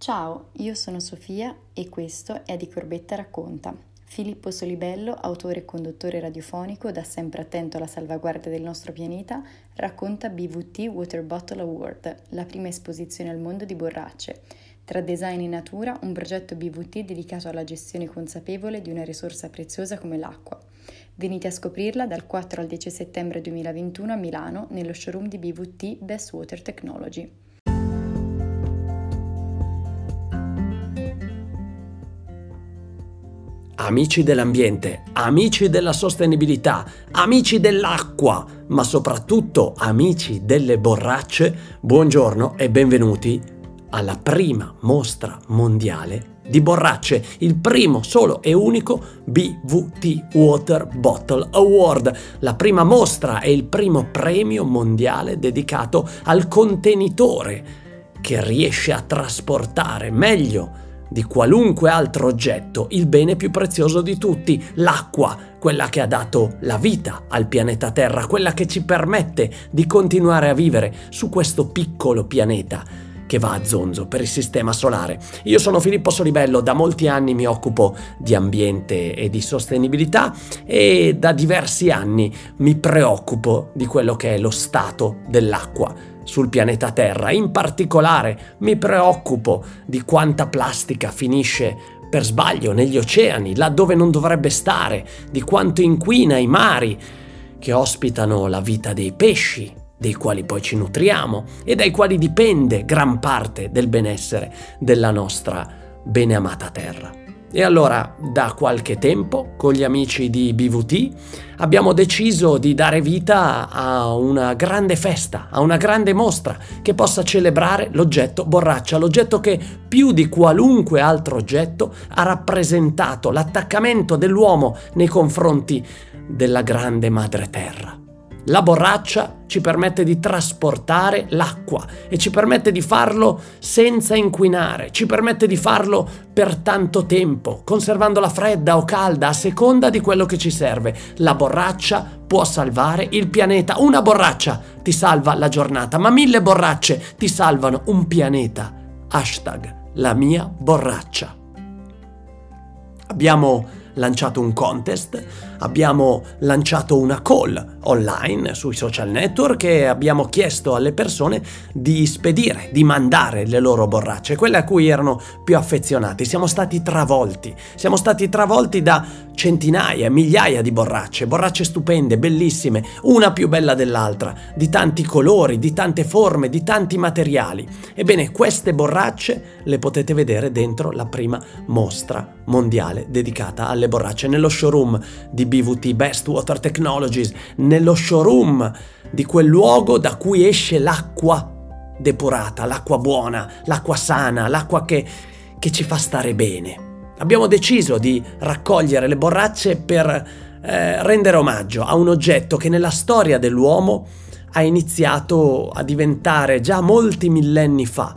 Ciao, io sono Sofia e questo è Di Corbetta Racconta. Filippo Solibello, autore e conduttore radiofonico da sempre attento alla salvaguardia del nostro pianeta, racconta BVT Water Bottle Award, la prima esposizione al mondo di borracce. Tra design e natura, un progetto BVT dedicato alla gestione consapevole di una risorsa preziosa come l'acqua. Venite a scoprirla dal 4 al 10 settembre 2021 a Milano nello showroom di BVT Best Water Technology. Amici dell'ambiente, amici della sostenibilità, amici dell'acqua, ma soprattutto amici delle borracce, buongiorno e benvenuti alla prima mostra mondiale di borracce, il primo, solo e unico BVT Water Bottle Award, la prima mostra e il primo premio mondiale dedicato al contenitore che riesce a trasportare meglio di qualunque altro oggetto il bene più prezioso di tutti, l'acqua, quella che ha dato la vita al pianeta Terra, quella che ci permette di continuare a vivere su questo piccolo pianeta che va a zonzo per il sistema solare. Io sono Filippo Solibello, da molti anni mi occupo di ambiente e di sostenibilità e da diversi anni mi preoccupo di quello che è lo stato dell'acqua sul pianeta Terra. In particolare mi preoccupo di quanta plastica finisce per sbaglio negli oceani, laddove non dovrebbe stare, di quanto inquina i mari che ospitano la vita dei pesci, dei quali poi ci nutriamo e dai quali dipende gran parte del benessere della nostra beneamata Terra. E allora, da qualche tempo, con gli amici di BVT, abbiamo deciso di dare vita a una grande festa, a una grande mostra che possa celebrare l'oggetto borraccia, l'oggetto che più di qualunque altro oggetto ha rappresentato l'attaccamento dell'uomo nei confronti della grande madre terra. La borraccia ci permette di trasportare l'acqua e ci permette di farlo senza inquinare, ci permette di farlo per tanto tempo, conservandola fredda o calda a seconda di quello che ci serve. La borraccia può salvare il pianeta. Una borraccia ti salva la giornata, ma mille borracce ti salvano un pianeta. Hashtag la mia borraccia. Abbiamo lanciato un contest, abbiamo lanciato una call online sui social network e abbiamo chiesto alle persone di spedire, di mandare le loro borracce, quelle a cui erano più affezionati. Siamo stati travolti, siamo stati travolti da centinaia, migliaia di borracce, borracce stupende, bellissime, una più bella dell'altra, di tanti colori, di tante forme, di tanti materiali. Ebbene, queste borracce le potete vedere dentro la prima mostra mondiale dedicata alle borracce nello showroom di BVT Best Water Technologies, nello showroom di quel luogo da cui esce l'acqua depurata, l'acqua buona, l'acqua sana, l'acqua che, che ci fa stare bene. Abbiamo deciso di raccogliere le borracce per eh, rendere omaggio a un oggetto che nella storia dell'uomo ha iniziato a diventare già molti millenni fa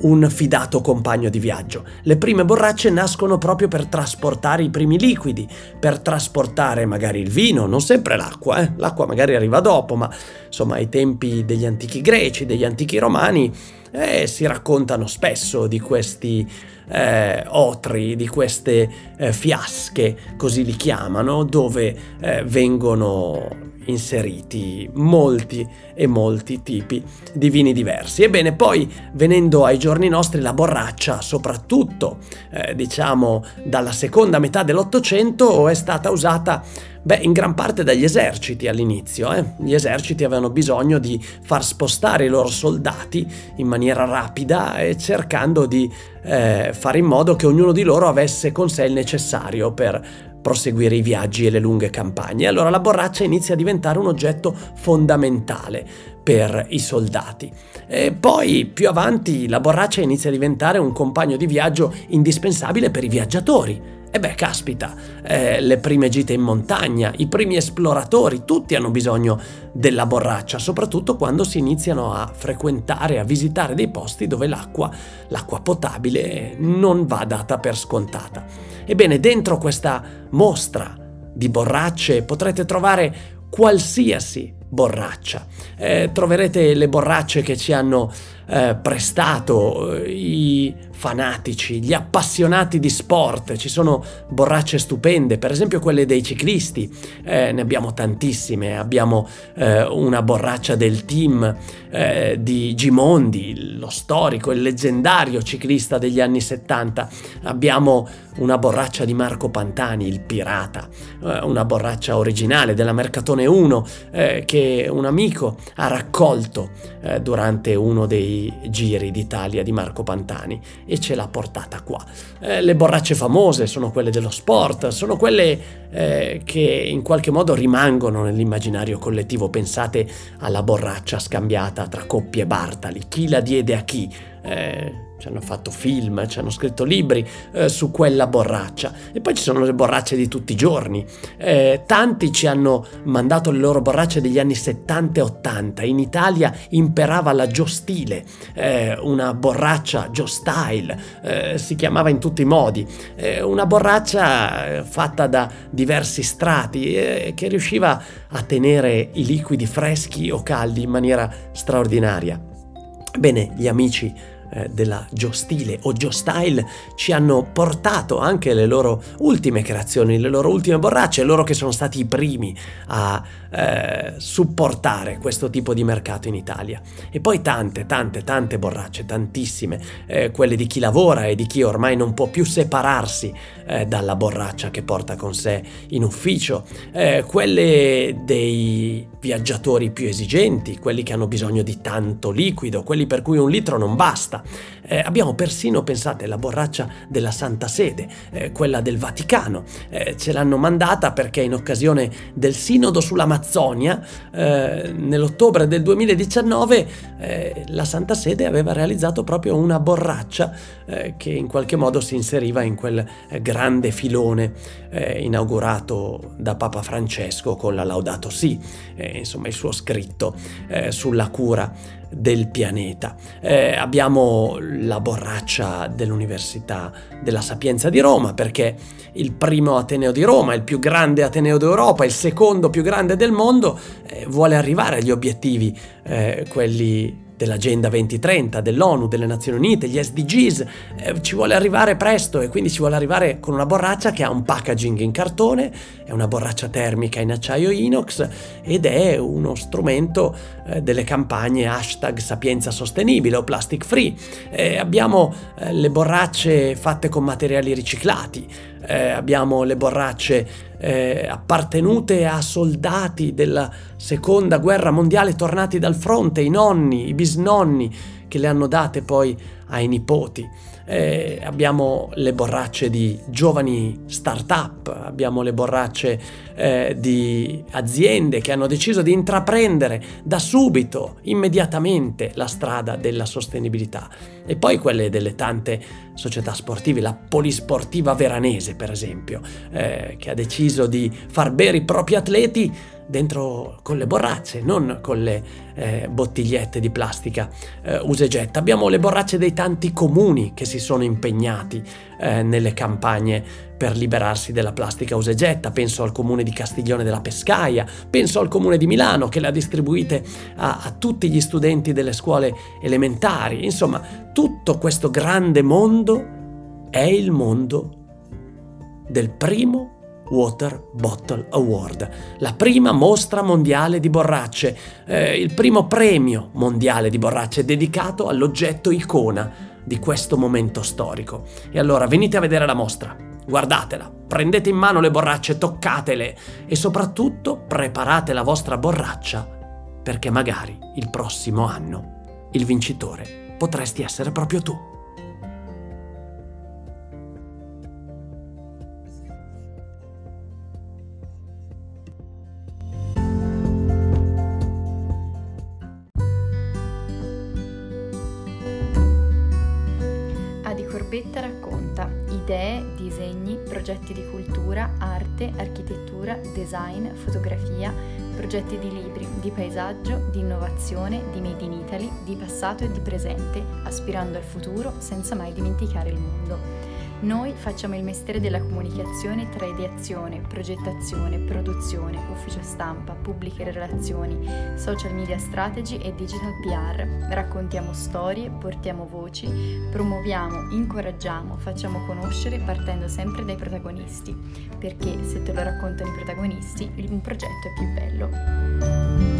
un fidato compagno di viaggio. Le prime borracce nascono proprio per trasportare i primi liquidi, per trasportare magari il vino, non sempre l'acqua, eh? l'acqua magari arriva dopo, ma insomma ai tempi degli antichi greci, degli antichi romani, eh, si raccontano spesso di questi eh, otri, di queste eh, fiasche, così li chiamano, dove eh, vengono inseriti molti e molti tipi di vini diversi. Ebbene, poi venendo ai giorni nostri, la borraccia, soprattutto eh, diciamo dalla seconda metà dell'Ottocento, è stata usata Beh, in gran parte dagli eserciti all'inizio. Eh? Gli eserciti avevano bisogno di far spostare i loro soldati in maniera rapida e cercando di eh, fare in modo che ognuno di loro avesse con sé il necessario per proseguire i viaggi e le lunghe campagne. Allora la borraccia inizia a diventare un oggetto fondamentale per i soldati. E poi più avanti la borraccia inizia a diventare un compagno di viaggio indispensabile per i viaggiatori. E beh, caspita, eh, le prime gite in montagna, i primi esploratori, tutti hanno bisogno della borraccia, soprattutto quando si iniziano a frequentare, a visitare dei posti dove l'acqua, l'acqua potabile, non va data per scontata. Ebbene, dentro questa mostra di borracce potrete trovare qualsiasi borraccia. Eh, troverete le borracce che ci hanno eh, prestato eh, i fanatici, gli appassionati di sport, ci sono borracce stupende, per esempio quelle dei ciclisti, eh, ne abbiamo tantissime, abbiamo eh, una borraccia del team eh, di Gimondi, lo storico, il leggendario ciclista degli anni 70, abbiamo una borraccia di Marco Pantani, il pirata, eh, una borraccia originale della Mercatone 1 eh, che un amico ha raccolto durante uno dei giri d'Italia di Marco Pantani e ce l'ha portata qua. Eh, le borracce famose sono quelle dello sport, sono quelle eh, che in qualche modo rimangono nell'immaginario collettivo. Pensate alla borraccia scambiata tra coppie Bartali, chi la diede a chi. Eh, ci hanno fatto film, ci hanno scritto libri eh, su quella borraccia. E poi ci sono le borracce di tutti i giorni. Eh, tanti ci hanno mandato le loro borracce degli anni 70 e 80. In Italia imperava la Joe Stile, eh, una borraccia Joe Style, eh, si chiamava in tutti i modi. Eh, una borraccia eh, fatta da diversi strati che riusciva a tenere i liquidi freschi o caldi in maniera straordinaria. Bene, gli amici eh, della Stile o Joe Style ci hanno portato anche le loro ultime creazioni, le loro ultime borracce, loro che sono stati i primi a eh, supportare questo tipo di mercato in Italia. E poi tante, tante, tante borracce, tantissime, eh, quelle di chi lavora e di chi ormai non può più separarsi eh, dalla borraccia che porta con sé in ufficio, eh, quelle dei viaggiatori più esigenti, quelli che hanno bisogno di tanto liquido, quelli per cui un litro non basta. Eh, abbiamo persino, pensate, la borraccia della Santa Sede, eh, quella del Vaticano. Eh, ce l'hanno mandata perché in occasione del sinodo sull'Amazzonia, eh, nell'ottobre del 2019, eh, la Santa Sede aveva realizzato proprio una borraccia eh, che in qualche modo si inseriva in quel grande filone inaugurato da Papa Francesco con la Laudato Si, insomma il suo scritto sulla cura del pianeta. Eh, abbiamo la borraccia dell'Università della Sapienza di Roma perché il primo Ateneo di Roma, il più grande Ateneo d'Europa, il secondo più grande del mondo, eh, vuole arrivare agli obiettivi, eh, quelli dell'Agenda 2030 dell'ONU, delle Nazioni Unite, gli SDGs, eh, ci vuole arrivare presto e quindi ci vuole arrivare con una borraccia che ha un packaging in cartone, è una borraccia termica in acciaio inox ed è uno strumento eh, delle campagne hashtag sapienza sostenibile o plastic free. Eh, abbiamo eh, le borracce fatte con materiali riciclati, eh, abbiamo le borracce eh, appartenute a soldati della seconda guerra mondiale tornati dal fronte, i nonni, i bisnonni che le hanno date poi ai nipoti eh, abbiamo le borracce di giovani start-up, abbiamo le borracce eh, di aziende che hanno deciso di intraprendere da subito, immediatamente, la strada della sostenibilità. E poi quelle delle tante società sportive, la Polisportiva Veranese per esempio, eh, che ha deciso di far bere i propri atleti dentro con le borracce, non con le eh, bottigliette di plastica eh, usa e getta. Abbiamo le borracce dei tanti comuni che si sono impegnati eh, nelle campagne per liberarsi della plastica usa e getta. Penso al comune di Castiglione della Pescaia, penso al comune di Milano che le ha distribuite a, a tutti gli studenti delle scuole elementari. Insomma, tutto questo grande mondo è il mondo del primo Water Bottle Award, la prima mostra mondiale di borracce, eh, il primo premio mondiale di borracce dedicato all'oggetto icona di questo momento storico. E allora venite a vedere la mostra, guardatela, prendete in mano le borracce, toccatele e soprattutto preparate la vostra borraccia perché magari il prossimo anno il vincitore potresti essere proprio tu. Progetti di cultura, arte, architettura, design, fotografia, progetti di libri, di paesaggio, di innovazione, di Made in Italy, di passato e di presente, aspirando al futuro senza mai dimenticare il mondo. Noi facciamo il mestiere della comunicazione tra ideazione, progettazione, produzione, ufficio stampa, pubbliche relazioni, social media strategy e digital PR. Raccontiamo storie, portiamo voci, promuoviamo, incoraggiamo, facciamo conoscere partendo sempre dai protagonisti, perché se te lo raccontano i protagonisti un progetto è più bello.